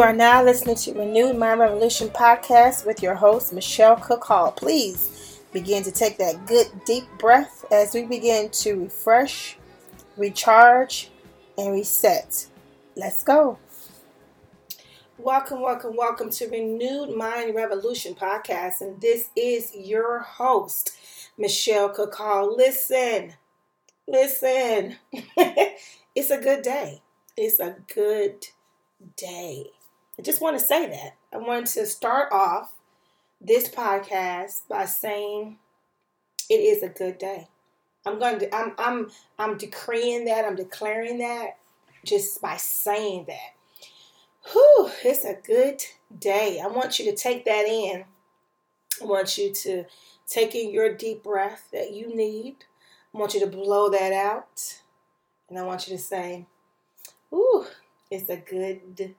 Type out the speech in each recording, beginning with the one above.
You are now listening to Renewed Mind Revolution podcast with your host, Michelle Cook Hall. Please begin to take that good deep breath as we begin to refresh, recharge, and reset. Let's go. Welcome, welcome, welcome to Renewed Mind Revolution podcast. And this is your host, Michelle Cook Hall. Listen, listen. it's a good day. It's a good day. I just want to say that. I want to start off this podcast by saying it is a good day. I'm going to I'm I'm I'm decreeing that, I'm declaring that just by saying that. Whew, it's a good day. I want you to take that in. I want you to take in your deep breath that you need. I want you to blow that out. And I want you to say, Ooh, it's a good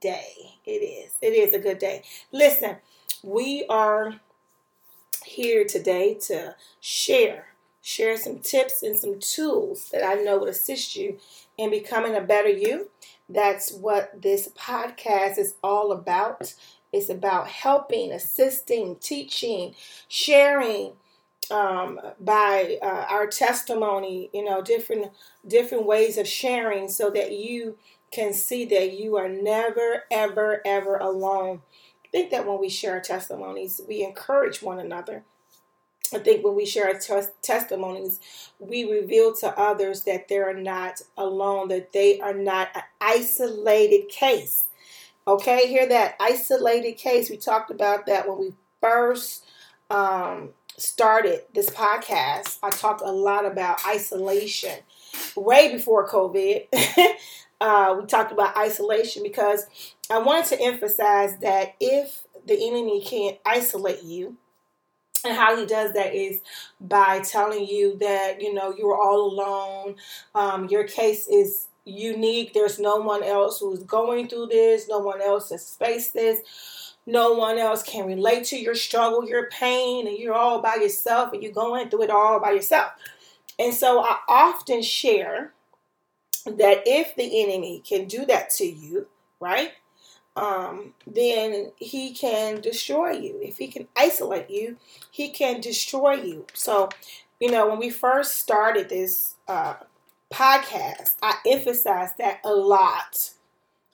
day. It is. It is a good day. Listen, we are here today to share share some tips and some tools that I know would assist you in becoming a better you. That's what this podcast is all about. It's about helping, assisting, teaching, sharing um, by uh, our testimony. You know, different different ways of sharing, so that you can see that you are never, ever, ever alone. I think that when we share our testimonies, we encourage one another. I think when we share our tes- testimonies, we reveal to others that they are not alone, that they are not an isolated case. Okay, hear that isolated case. We talked about that when we first um, started this podcast. I talked a lot about isolation way before COVID. uh, we talked about isolation because I wanted to emphasize that if the enemy can't isolate you, and how he does that is by telling you that you know you're all alone um, your case is unique there's no one else who's going through this no one else has faced this no one else can relate to your struggle your pain and you're all by yourself and you're going through it all by yourself and so i often share that if the enemy can do that to you right um, then he can destroy you. If he can isolate you, he can destroy you. So, you know, when we first started this uh, podcast, I emphasized that a lot,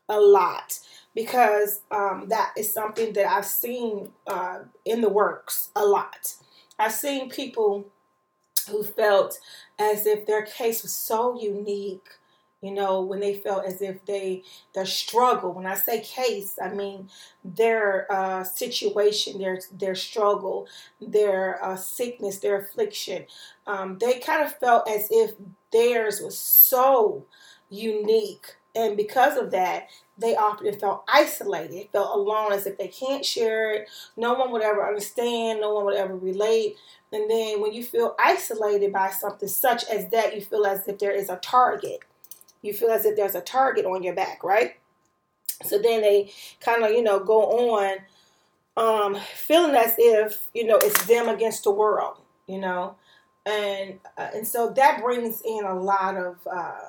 a lot, because um, that is something that I've seen uh, in the works a lot. I've seen people who felt as if their case was so unique you know when they felt as if they their struggle when i say case i mean their uh, situation their their struggle their uh, sickness their affliction um, they kind of felt as if theirs was so unique and because of that they often felt isolated felt alone as if they can't share it no one would ever understand no one would ever relate and then when you feel isolated by something such as that you feel as if there is a target you feel as if there's a target on your back, right? So then they kind of, you know, go on um, feeling as if, you know, it's them against the world, you know. And uh, and so that brings in a lot of uh,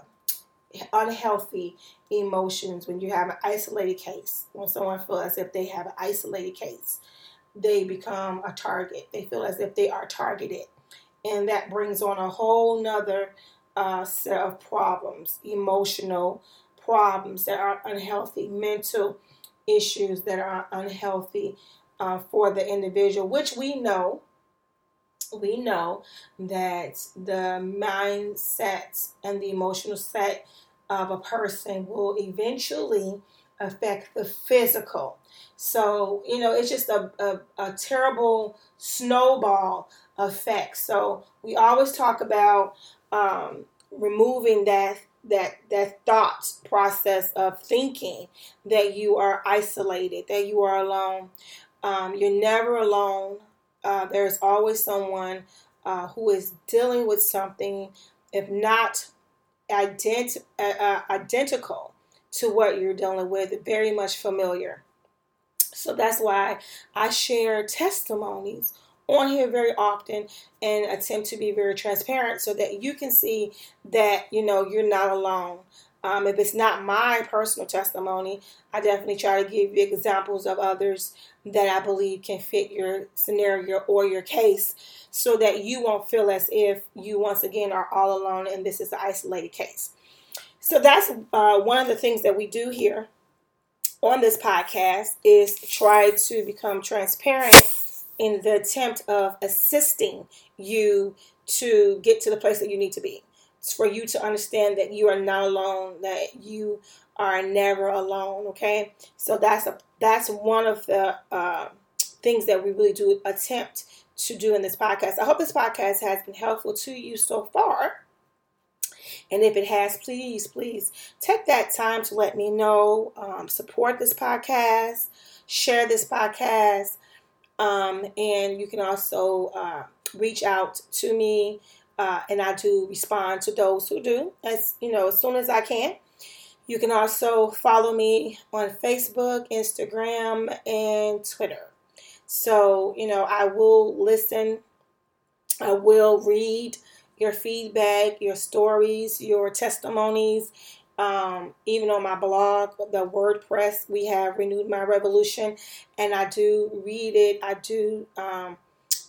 unhealthy emotions when you have an isolated case. When someone feels as if they have an isolated case, they become a target. They feel as if they are targeted. And that brings on a whole nother uh, set of problems, emotional problems that are unhealthy, mental issues that are unhealthy uh, for the individual, which we know. We know that the mindset and the emotional set of a person will eventually affect the physical. So, you know, it's just a, a, a terrible snowball effect. So, we always talk about um, removing that that that thought process of thinking that you are isolated, that you are alone. Um, you're never alone. Uh, there's always someone uh, who is dealing with something, if not ident- uh, uh, identical to what you're dealing with, very much familiar. So that's why I share testimonies on here very often and attempt to be very transparent so that you can see that you know you're not alone. Um, if it's not my personal testimony, I definitely try to give you examples of others that I believe can fit your scenario or your case so that you won't feel as if you once again are all alone and this is an isolated case. So that's uh, one of the things that we do here on this podcast is try to become transparent in the attempt of assisting you to get to the place that you need to be. It's for you to understand that you are not alone, that you are never alone. Okay, so that's a that's one of the uh, things that we really do attempt to do in this podcast. I hope this podcast has been helpful to you so far. And if it has, please, please take that time to let me know. Um, support this podcast, share this podcast, um, and you can also uh, reach out to me, uh, and I do respond to those who do as you know as soon as I can. You can also follow me on Facebook, Instagram, and Twitter. So you know I will listen. I will read your feedback, your stories, your testimonies, um, even on my blog, the WordPress, we have Renewed Mind Revolution, and I do read it. I do um,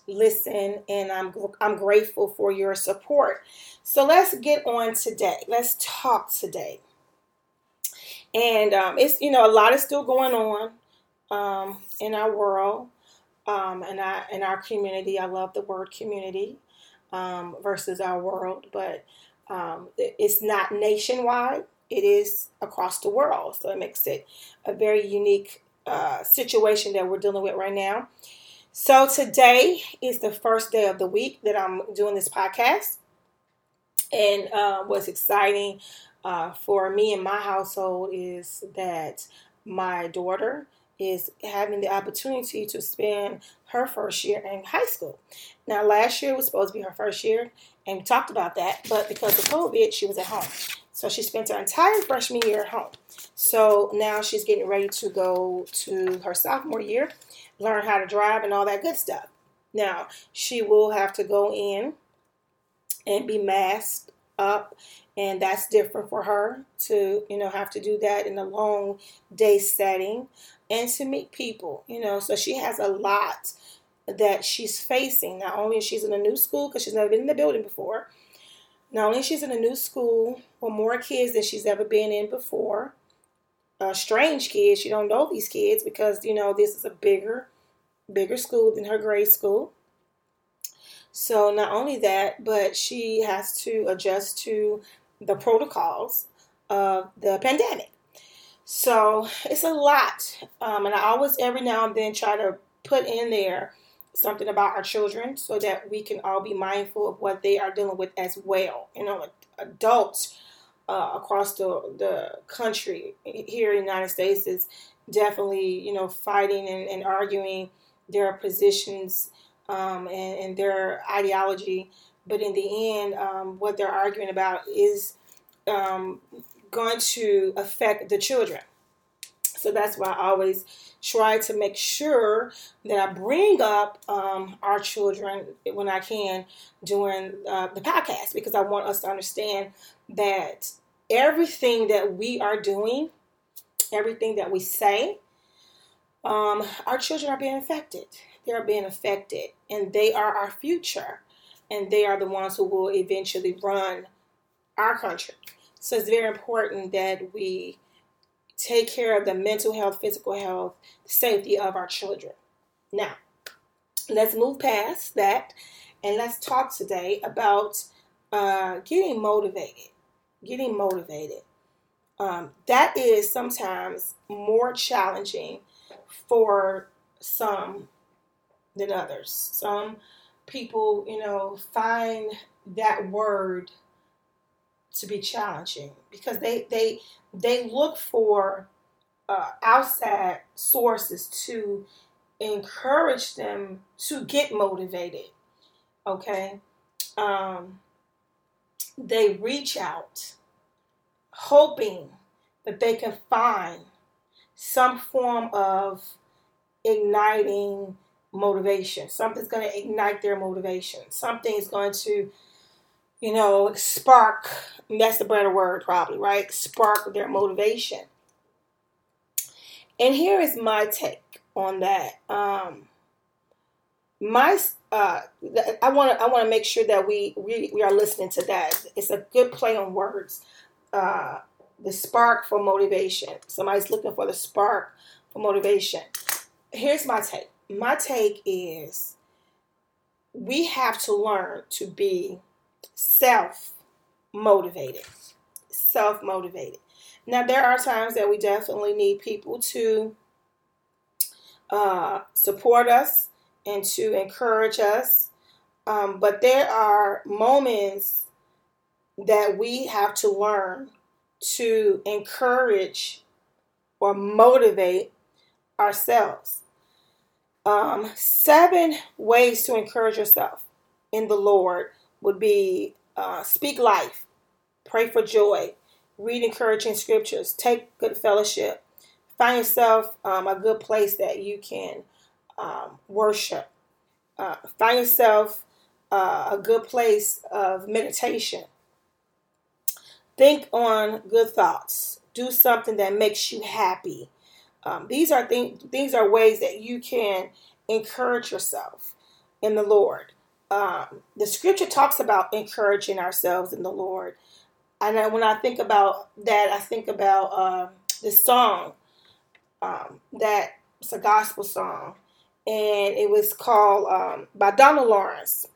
listen, and I'm I'm grateful for your support. So let's get on today. Let's talk today, and um, it's you know a lot is still going on um, in our world, um, and I in our community. I love the word community um, versus our world, but um, it's not nationwide it is across the world. So it makes it a very unique uh, situation that we're dealing with right now. So today is the first day of the week that I'm doing this podcast. And uh, what's exciting uh, for me and my household is that my daughter is having the opportunity to spend her first year in high school. Now, last year was supposed to be her first year, and we talked about that, but because of COVID, she was at home. So she spent her entire freshman year at home. So now she's getting ready to go to her sophomore year, learn how to drive and all that good stuff. Now she will have to go in and be masked up and that's different for her to you know have to do that in a long day setting and to meet people you know so she has a lot that she's facing not only is she's in a new school because she's never been in the building before not only she's in a new school with more kids than she's ever been in before, uh, strange kids. She don't know these kids because you know this is a bigger, bigger school than her grade school. So not only that, but she has to adjust to the protocols of the pandemic. So it's a lot, um, and I always every now and then try to put in there something about our children so that we can all be mindful of what they are dealing with as well. You know, adults uh, across the, the country here in the United States is definitely, you know, fighting and, and arguing their positions um, and, and, their ideology. But in the end, um, what they're arguing about is um, going to affect the children. So that's why I always try to make sure that I bring up um, our children when I can during uh, the podcast because I want us to understand that everything that we are doing, everything that we say, um, our children are being affected. They are being affected, and they are our future, and they are the ones who will eventually run our country. So it's very important that we take care of the mental health, physical health, safety of our children. Now, let's move past that and let's talk today about uh, getting motivated. Getting motivated. Um, that is sometimes more challenging for some than others. Some people, you know, find that word to be challenging because they they they look for uh, outside sources to encourage them to get motivated. Okay. Um, they reach out hoping that they can find some form of igniting motivation. Something's going to ignite their motivation. Something is going to, you know, spark. That's the better word, probably, right? Spark their motivation. And here is my take on that. Um, my uh, I want to I want to make sure that we, we we are listening to that. It's a good play on words. Uh, the spark for motivation. Somebody's looking for the spark for motivation. Here's my take. My take is we have to learn to be self motivated. Self motivated. Now, there are times that we definitely need people to uh, support us and to encourage us. Um, but there are moments that we have to learn to encourage or motivate ourselves. Um, seven ways to encourage yourself in the Lord would be uh, speak life, pray for joy, read encouraging scriptures, take good fellowship, find yourself um, a good place that you can um, worship, uh, find yourself uh, a good place of meditation. Think on good thoughts. Do something that makes you happy. Um, these are things. These are ways that you can encourage yourself in the Lord. Um, the Scripture talks about encouraging ourselves in the Lord, and when I think about that, I think about uh, this song um, that it's a gospel song, and it was called um, by Donald Lawrence,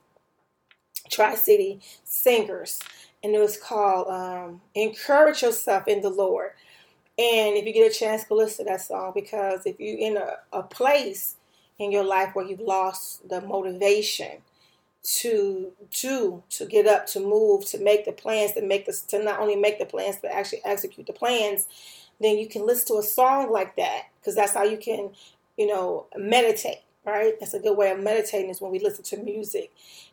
Tri City Singers, and it was called um, "Encourage Yourself in the Lord." And if you get a chance, go listen to that song because if you're in a, a place in your life where you've lost the motivation to do, to get up, to move, to make the plans, to make this, to not only make the plans but actually execute the plans, then you can listen to a song like that because that's how you can, you know, meditate. Right? That's a good way of meditating is when we listen to music.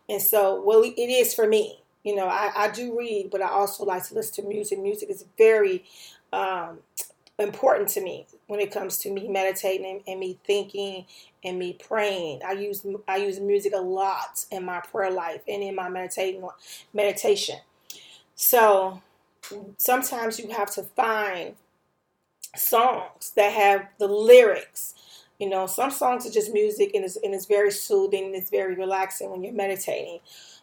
And so, well, it is for me. You know, I, I do read, but I also like to listen to music. Music is very um, important to me when it comes to me meditating and, and, me thinking and me praying. I use I use music a lot in my prayer life and in my meditating meditation. So sometimes you have to find songs that have the lyrics. You know, some songs are just music and it's, and it's very soothing and it's very relaxing when you're meditating.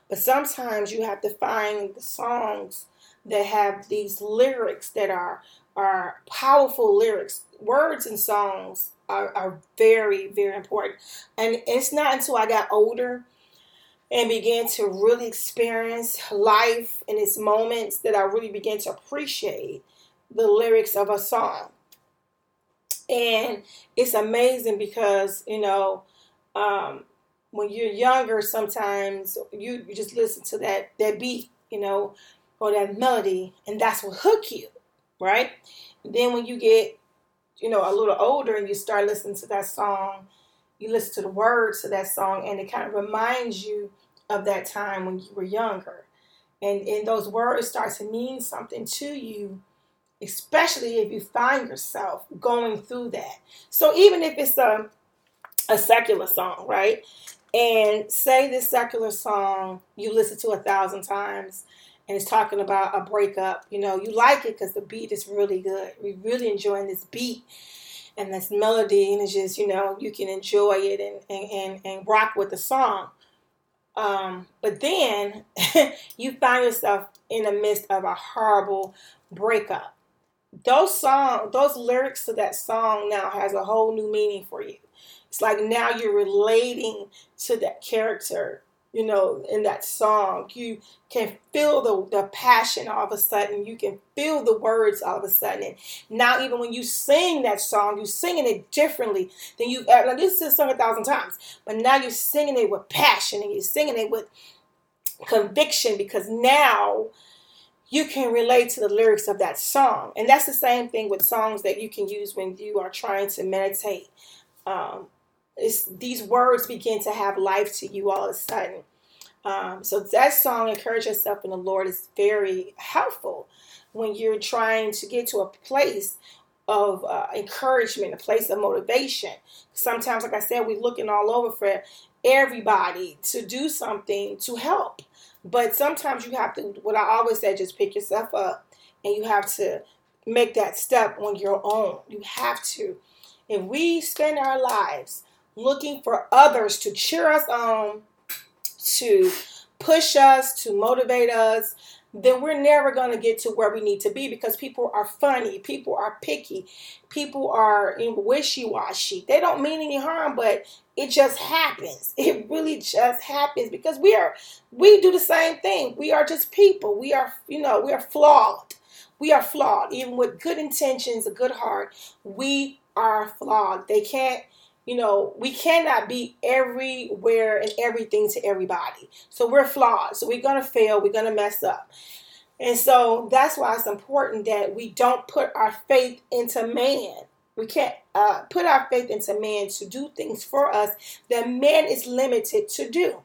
But sometimes you have to find the songs that have these lyrics that are are powerful lyrics. Words and songs are, are very, very important. And it's not until I got older and began to really experience life in its moments that I really began to appreciate the lyrics of a song. And it's amazing because, you know, um, when you're younger, sometimes you, you just listen to that, that beat, you know, or that melody, and that's what hook you, right? And then when you get, you know, a little older and you start listening to that song, you listen to the words to that song, and it kind of reminds you of that time when you were younger. And, and those words start to mean something to you, especially if you find yourself going through that. So even if it's a, a secular song, right? And say this secular song you listen to a thousand times and it's talking about a breakup. You know, you like it because the beat is really good. We're really enjoying this beat and this melody, and it's just, you know, you can enjoy it and, and, and, and rock with the song. Um, but then you find yourself in the midst of a horrible breakup. Those song, those lyrics to that song now has a whole new meaning for you. It's like now you're relating to that character you know, in that song. You can feel the, the passion all of a sudden. You can feel the words all of a sudden. And now, even when you sing that song, you're singing it differently than you've ever. Now, this is sung a thousand times, but now you're singing it with passion and you're singing it with conviction because now you can relate to the lyrics of that song. And that's the same thing with songs that you can use when you are trying to meditate. Um, these words begin to have life to you all of a sudden. Um, so that song, "Encourage Yourself in the Lord," is very helpful when you're trying to get to a place of uh, encouragement, a place of motivation. Sometimes, like I said, we're looking all over for everybody to do something to help. But sometimes you have to, what I always say, just pick yourself up and you have to make that step on your own. You have to. If we spend our lives looking for others to cheer us on, to push us, to motivate us, then we're never going to get to where we need to be because people are funny, people are picky, people are wishy washy. They don't mean any harm, but it just happens. It really just happens because we are, we do the same thing. We are just people. We are, you know, we are flawed. We are flawed. Even with good intentions, a good heart, we are flawed. They can't you know, we cannot be everywhere and everything to everybody. So we're flawed. So we're going to fail. We're going to mess up. And so that's why it's important that we don't put our faith into man. We can't uh, put our faith into man to do things for us that man is limited to do.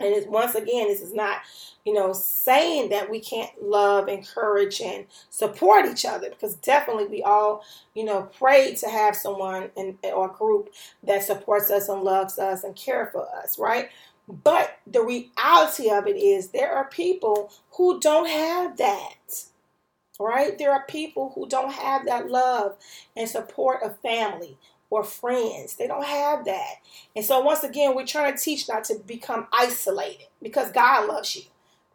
And once again, this is not you know, saying that we can't love, encourage, and support each other because definitely we all, you know, pray to have someone in, or group that supports us and loves us and care for us, right? But the reality of it is there are people who don't have that. Right? There are people who don't have that love and support of family or friends. They don't have that. And so once again, we're trying to teach not to become isolated because God loves you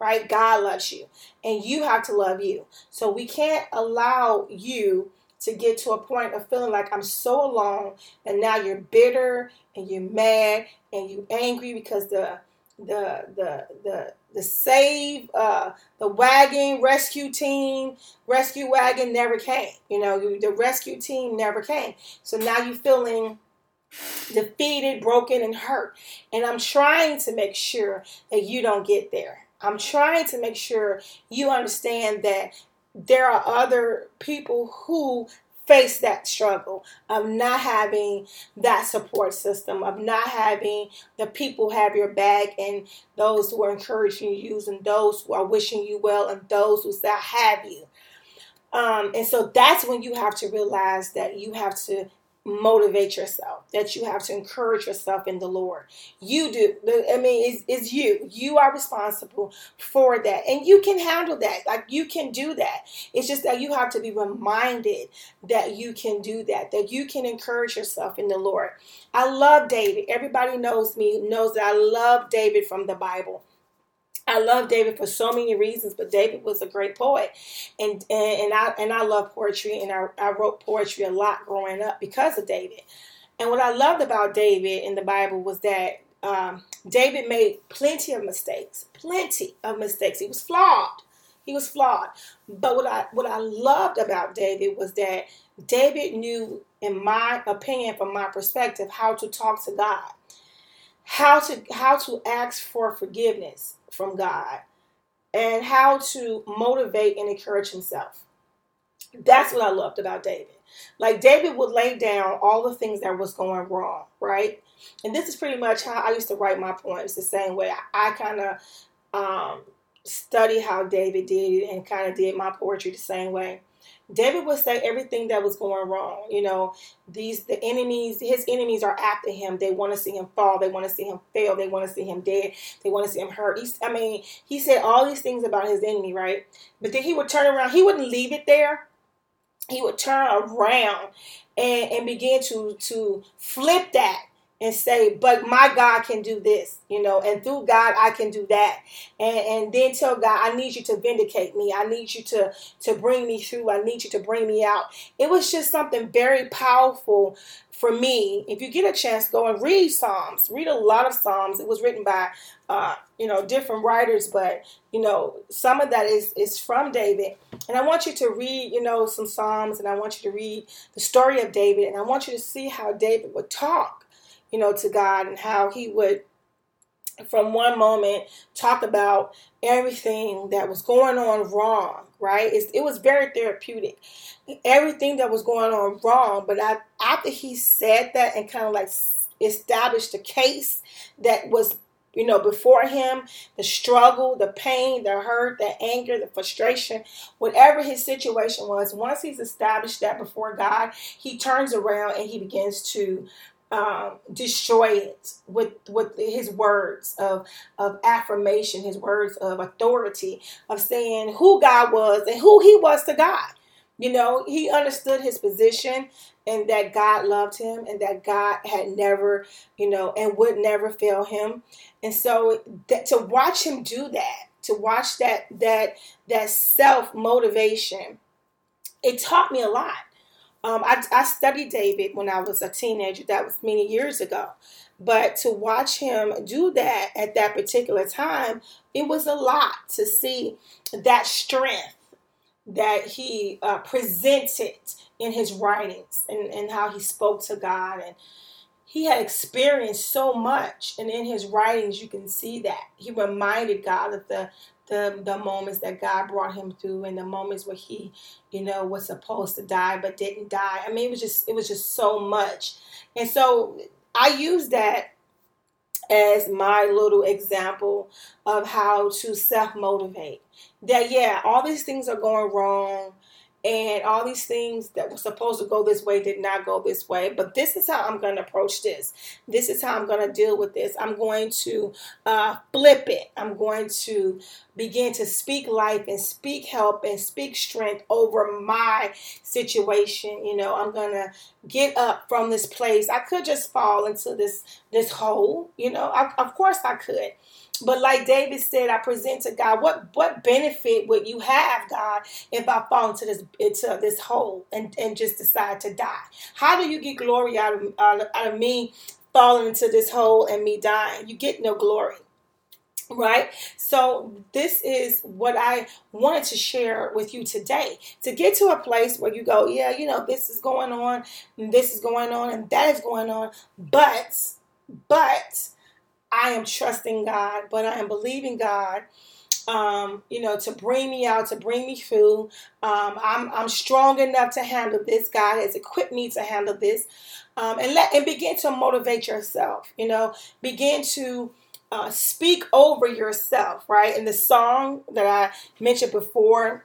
right? God loves you, and you have to love you. So we can't allow you to get to a point of feeling like I'm so alone, and now you're bitter and you're mad and you're angry because the the the the the save uh the wagon rescue team rescue wagon never came. You know the rescue team never came. So now you're feeling defeated broken and hurt. And i'm trying to make sure that you don't get there. I'm trying to make sure you understand that there are other people who face that struggle of not having that support system, of not having the people have your back and those who are encouraging you and those who are wishing you well and those who I have you. Um, and so that's when you have to realize that you have to motivate yourself, that you have to encourage yourself in the Lord. You do. I mean, it's, it's you. You are responsible for that. And you can handle that. Like you can do that. It's just that you have to be reminded that you can do that, that you can encourage yourself in the Lord. I love David. Everybody knows me, knows that I love David from the Bible. I love David for so many reasons, but David was a great poet, and and, and I and I love poetry, and I, I wrote poetry a lot growing up because of David. And what I loved about David in the Bible was that um, David made plenty of mistakes, plenty of mistakes. He was flawed. He was flawed. But what I what I loved about David was that David knew, in my opinion, from my perspective, how to talk to God, how to how to ask for forgiveness, from God and how to motivate and encourage himself. That's what I loved about David. Like David would lay down all the things that was going wrong, right? And this is pretty much how I used to write my poems the same way. I, I kind of um, study how David did it and kind of did my poetry the same way. David would say everything that was going wrong. You know, these the enemies, his enemies are after him. They want to see him fall. They want to see him fail. They want to see him dead. They want to see him hurt. He's, I mean, he said all these things about his enemy, right? But then he would turn around. He wouldn't leave it there. He would turn around and, and begin to to flip that and say, but my God can do this, you know, and through God I can do that. And, and then tell God, I need you to vindicate me. I need you to, to bring me through. I need you to bring me out. It was just something very powerful for me. If you get a chance, go and read Psalms. Read a lot of Psalms. It was written by uh, you know, different writers, but you know, some of that is is from David. And I want you to read, you know, some Psalms and I want you to read the story of David and I want you to see how David would talk you know, to God and how he would from one moment talk about everything that was going on wrong, right? It's, it was very therapeutic. Everything that was going on wrong, but I, after he said that and kind of like established a case that was you know, before him, the struggle, the pain, the hurt, the anger, the frustration, whatever his situation was, once he's established that before God, he turns around and he begins to um, destroy it with with his words of of affirmation, his words of authority, of saying who God was and who He was to God. You know, he understood his position and that God loved him and that God had never, you know, and would never fail him. And so that to watch him do that, to watch that that that self motivation, it taught me a lot um, I, I studied David when I was a teenager. That was many years ago. But to watch him do that at that particular time, it was a lot to see that strength that he uh, presented in his writings and, and how he spoke to God. And he had experienced so much. And in his writings, you can see that. He reminded God of the the the moments that God brought him through and the moments where he, you know, was supposed to die but didn't die. I mean, it was just it was just so much. And so I use that as my little example of how to self motivate. That yeah, all these things are going wrong and all these things that were supposed to go this way did not go this way. But this is how I'm going to approach this. This is how I'm going to deal with this. I'm going to uh, flip it. I'm going to begin to speak life and speak help and speak strength over my situation. You know, I'm going to get up from this place. I could just fall into this this hole. You know, I, of course I could. But like David said, I present to God, what what benefit would you have, God, if I fall into this into this hole and, and just decide to die? How do you get glory out of, out of, me falling into this hole and me dying? You get no glory right so this is what i wanted to share with you today to get to a place where you go yeah you know this is going on this is going on and that is going on but but I am trusting God, but I am believing God. Um, you know, to bring me out, to bring me through. Um, I'm, I'm strong enough to handle this. God has equipped me to handle this. Um, and let and begin to motivate yourself. You know, begin to uh, speak over yourself. Right in the song that I mentioned before,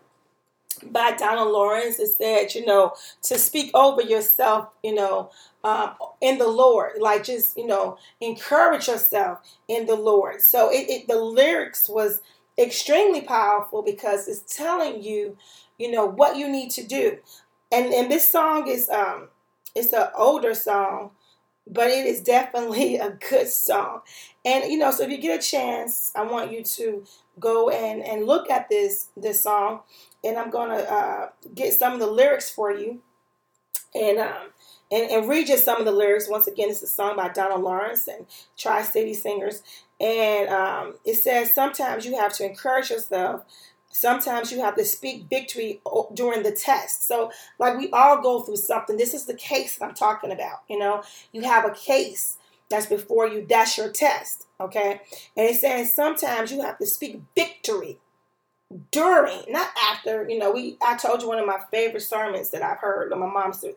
by Donald Lawrence, it said, you know, to speak over yourself, you know, um, in the Lord, like just, you know, encourage yourself in the Lord. So it, it the lyrics was extremely powerful because it's telling you, you know, what you need to do. And and this song is um it's an older song, but it is definitely a good song. And you know, so if you get a chance, I want you to go and and look at this this song and I'm to uh, get some of the lyrics for you and, um, and, and read just some of the lyrics. Once again, it's a song by Donald Lawrence and Tri City Singers. And um, it says, Sometimes you have to encourage yourself. Sometimes you have to speak victory during the test. So, like we all go through something. This is the case I'm talking about. You know, you have a case that's before you, that's your test. Okay. And it says, Sometimes you have to speak victory during, not after. You know, we I told you one of my favorite sermons that I've heard that my mom to,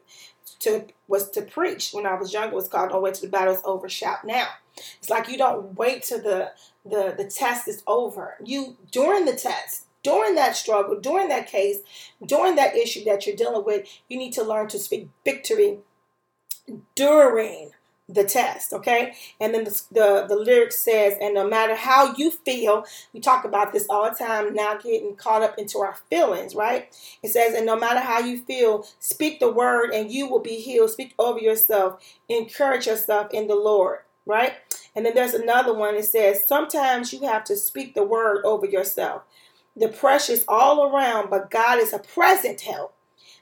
to was to preach when I was younger was called "Don't wait till the battle's over, shout now." It's like you don't wait till the the the test is over. You during the test, during that struggle, during that case, during that issue that you're dealing with, you need to learn to speak victory during the test, okay? And then the, the, the lyric says, and no matter how you feel, we talk about this all the time, now getting caught up into our feelings, right? It says, and no matter how you feel, speak the word and you will be healed. Speak over yourself, encourage yourself in the Lord, right? And then there's another one that says, sometimes you have to speak the word over yourself. The pressure is all around, but God is a present help.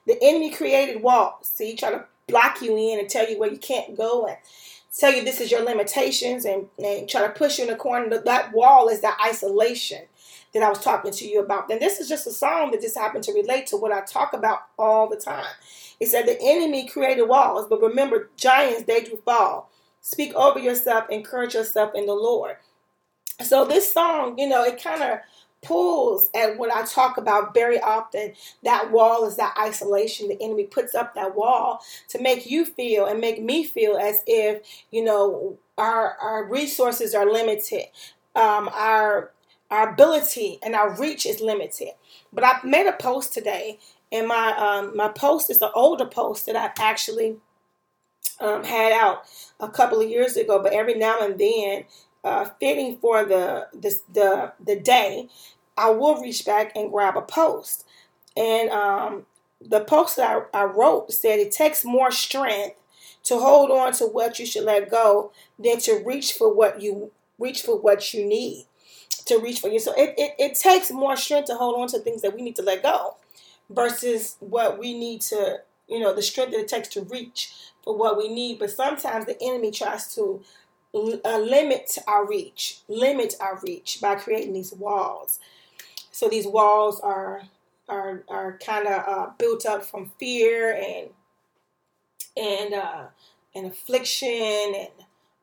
The enemy created walls. See, try to block you in and tell you where you can't go and tell you this is your limitations and, and try to push you in a corner. That wall is that isolation that I was talking to you about. And this is just a song that just happened to relate to what I talk about all the time. It said the enemy created walls, but remember, giants, they do fall. Speak over yourself, encourage yourself in the Lord. So this song, you know, it kind of pulls at what I talk about very often. That wall is that isolation. The enemy puts up that wall to make you feel and make me feel as if, you know, our, our resources are limited. Um, our our ability and our reach is limited. But I made a post today, and my um, my post is an older post that I've actually um, had out a couple of years ago. But every now and then, uh, fitting for the, the the the day, I will reach back and grab a post. And um, the post that I, I wrote said it takes more strength to hold on to what you should let go than to reach for what you reach for what you need to reach for you. So it, it, it takes more strength to hold on to things that we need to let go versus what we need to, you know, the strength that it takes to reach for what we need. But sometimes the enemy tries to uh, limit our reach, limit our reach by creating these walls. So these walls are are are kind of uh, built up from fear and and uh, and affliction and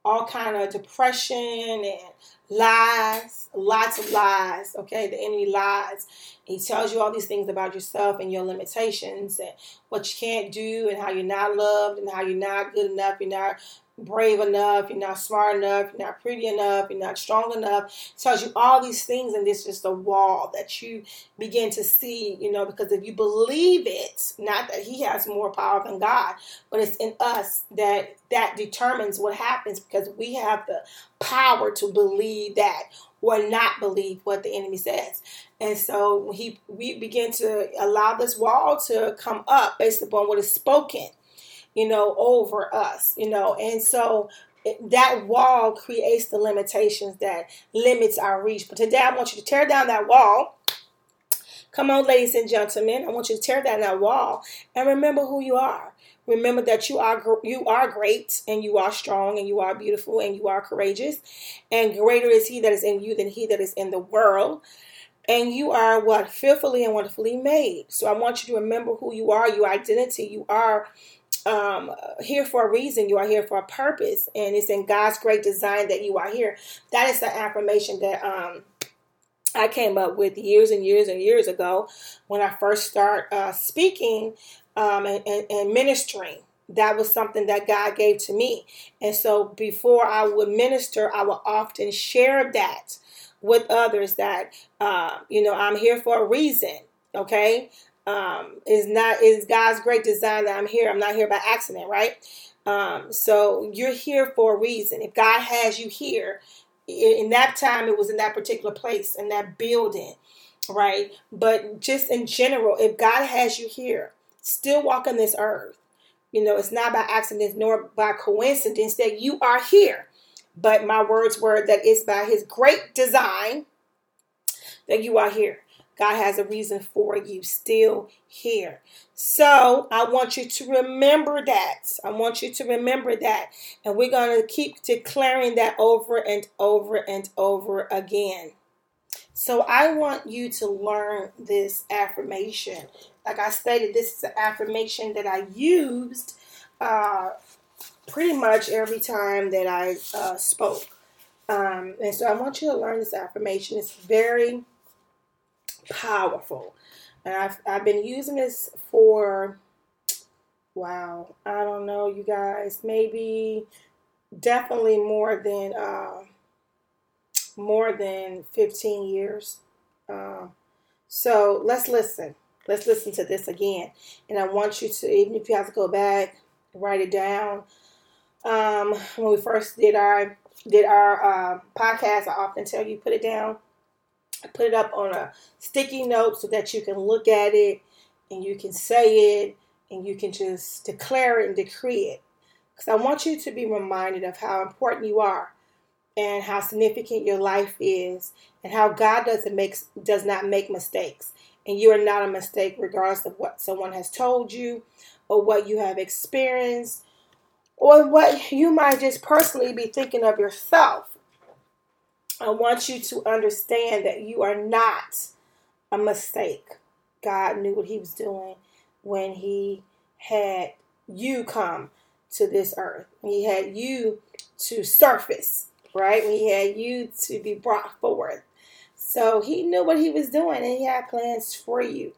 all kind of depression and lies, lots of lies. Okay, the enemy lies. He tells you all these things about yourself and your limitations and what you can't do and how you're not loved and how you're not good enough. You're not brave enough, you're not smart enough, you're not pretty enough, you're not strong enough. It tells you all these things, and this is just a wall that you begin to see, you know, because if you believe it, not that he has more power than God, but it's in us that that determines what happens because we have the power to believe that or not believe what the enemy says. And so he we begin to allow this wall to come up based upon what is spoken you know, over us, you know. And so that wall creates the limitations that limits our reach. But today I want you to tear down that wall. Come on, ladies and gentlemen, I want you to tear down that wall and remember who you are. Remember that you are you are great and you are strong and you are beautiful and you are courageous and greater is he that is in you than he that is in the world. And you are what fearfully and wonderfully made. So I want you to remember who you are, your identity. You are um, here for a reason. You are here for a purpose, and it's in God's great design that you are here. That is the affirmation that um, I came up with years and years and years ago when I first started uh, speaking um, and, and, and ministering that was something that God gave to me. And so before I would minister, I would often share that with others that, uh, you know, I'm here for a reason. Okay um, is not is God's great design that I'm here. I'm not here by accident, right? Um, so you're here for a reason. If God has you here, in that time it was in that particular place in that building, right? But just in general, if God has you here, still walking this earth, you know, it's not by accident nor by coincidence that you are here. But my words were that it's by His great design that you are here. God has a reason for you still here. So I want you to remember that. I want you to remember that. And we're going to keep declaring that over and over and over again. So I want you to learn this affirmation. Like I stated, this is an affirmation that I used uh, pretty much every time that I uh, spoke. Um, and so I want you to learn this affirmation. It's very powerful. And I've, I've been using this for, wow, I don't know, you guys, maybe definitely more than, uh, more than 15 years. Uh, so let's listen. Let's listen to this again. And I want you to, even if you have to go back, write it down. Um, when we first did our did our uh, podcast, I often tell you put it down put it up on a sticky note so that you can look at it and you can say it and you can just declare it and decree it. Because I want you to be reminded of how important you are and how significant your life is and how God doesn't make does not make mistakes. And you are not a mistake regardless of what someone has told you or what you have experienced or what you might just personally be thinking of yourself. I want you to understand that you are not a mistake. God knew what He was doing when He had you come to this earth. He had you to surface, right? He had you to be brought forth. So he knew what he was doing and he had plans for you,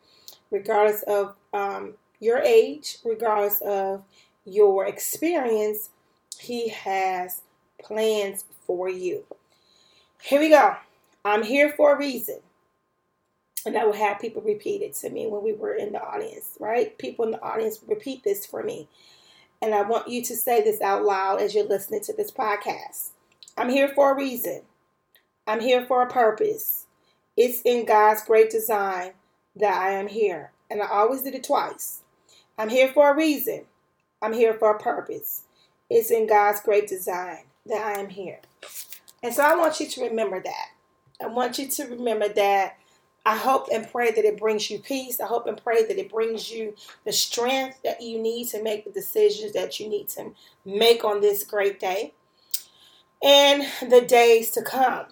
regardless of um, your age, regardless of your experience. He has plans for you. Here we go. I'm here for a reason. And I would have people repeat it to me when we were in the audience, right? People in the audience repeat this for me. And I want you to say this out loud as you're listening to this podcast. I'm here for a reason. I'm here for a purpose. It's in God's great design that I am here. And I always did it twice. I'm here for a reason. I'm here for a purpose. It's in God's great design that I am here. And so I want you to remember that. I want you to remember that. I hope and pray that it brings you peace. I hope and pray that it brings you the strength that you need to make the decisions that you need to make on this great day and the days to come.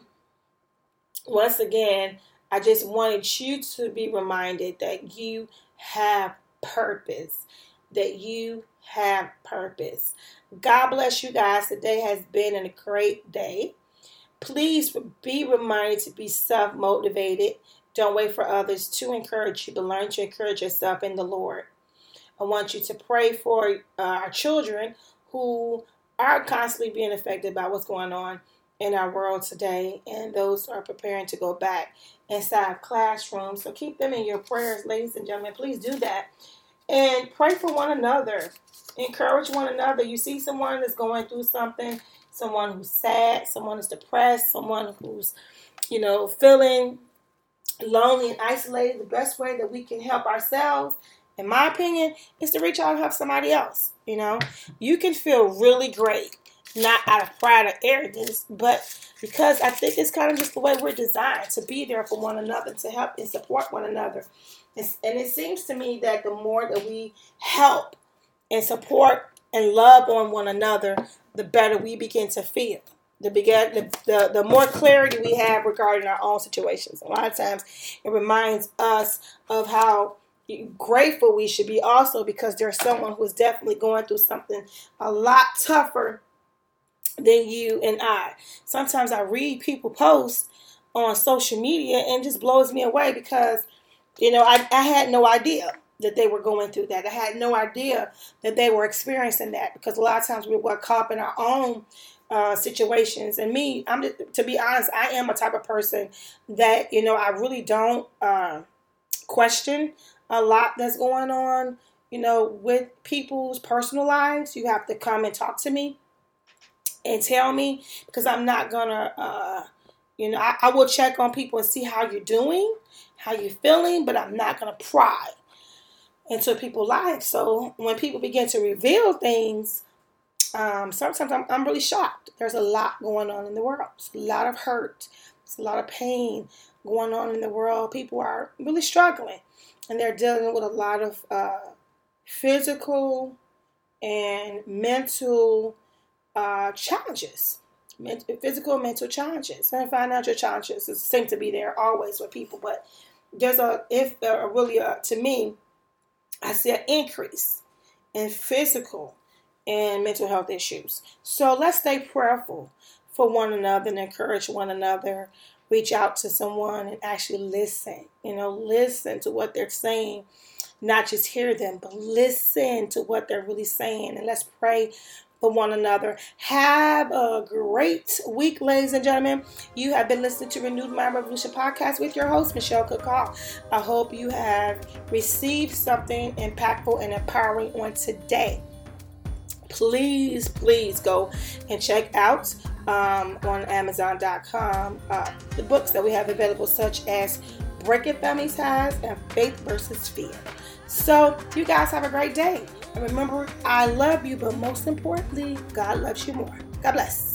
Once again, I just wanted you to be reminded that you have purpose, that you have purpose. God bless you guys. Today has been a great day. Please be reminded to be self motivated. Don't wait for others to encourage you, but learn to encourage yourself in the Lord. I want you to pray for uh, our children who are constantly being affected by what's going on in our world today, and those are preparing to go back inside classrooms. So keep them in your prayers, ladies and gentlemen. Please do that. And pray for one another. Encourage one another. You see someone that's going through something, someone who's sad, someone who's depressed, someone who's, you know, feeling lonely and isolated. The best way that we can help ourselves, in my opinion, is to reach out and help somebody else. You know, you can feel really great not out of pride or arrogance, but because I think it's kind of just the way we're designed to be there for one another, to help and support one another. It's, and it seems to me that the more that we help and support and love on one another, the better we begin to feel. The, begin, the, the, the more clarity we have regarding our own situations. A lot of times it reminds us of how grateful we should be also because there's someone who's definitely going through something a lot tougher than you and I. Sometimes I read people post on social media and just blows me away because, you know, I, I had no idea that they were going through that. I had no idea that they were experiencing that because a lot of times we were caught in our own uh, situations. And me, I'm to be honest, I am a type of person that you know I really don't uh, question a lot that's going on. You know, with people's personal lives, you have to come and talk to me and tell me because I'm not gonna, uh, you know, I, I, will check on people and see how you're doing, how you're feeling, but I'm not gonna pry into people's lives. So when people begin to reveal things, um, sometimes I'm, I'm really shocked. There's a lot going on in the world. There's a lot of hurt. There's a lot of pain going on in the world. People are really struggling, and they're dealing with a lot of uh, physical and mental uh, challenges, physical mental challenges, and financial challenges. It seem to be there always with people, but there's a if a really a, to me, I see an increase in physical and mental health issues. So let's stay prayerful for one another and encourage one another. Reach out to someone and actually listen. You know, listen to what they're saying not just hear them, but listen to what they're really saying. And let's pray for one another. Have a great week, ladies and gentlemen. You have been listening to Renewed Mind Revolution podcast with your host, Michelle Cookall. I hope you have received something impactful and empowering on today. Please, please go and check out um, on Amazon.com uh, the books that we have available, such as Breaking Family Ties and Faith versus Fear. So, you guys have a great day. And remember, I love you, but most importantly, God loves you more. God bless.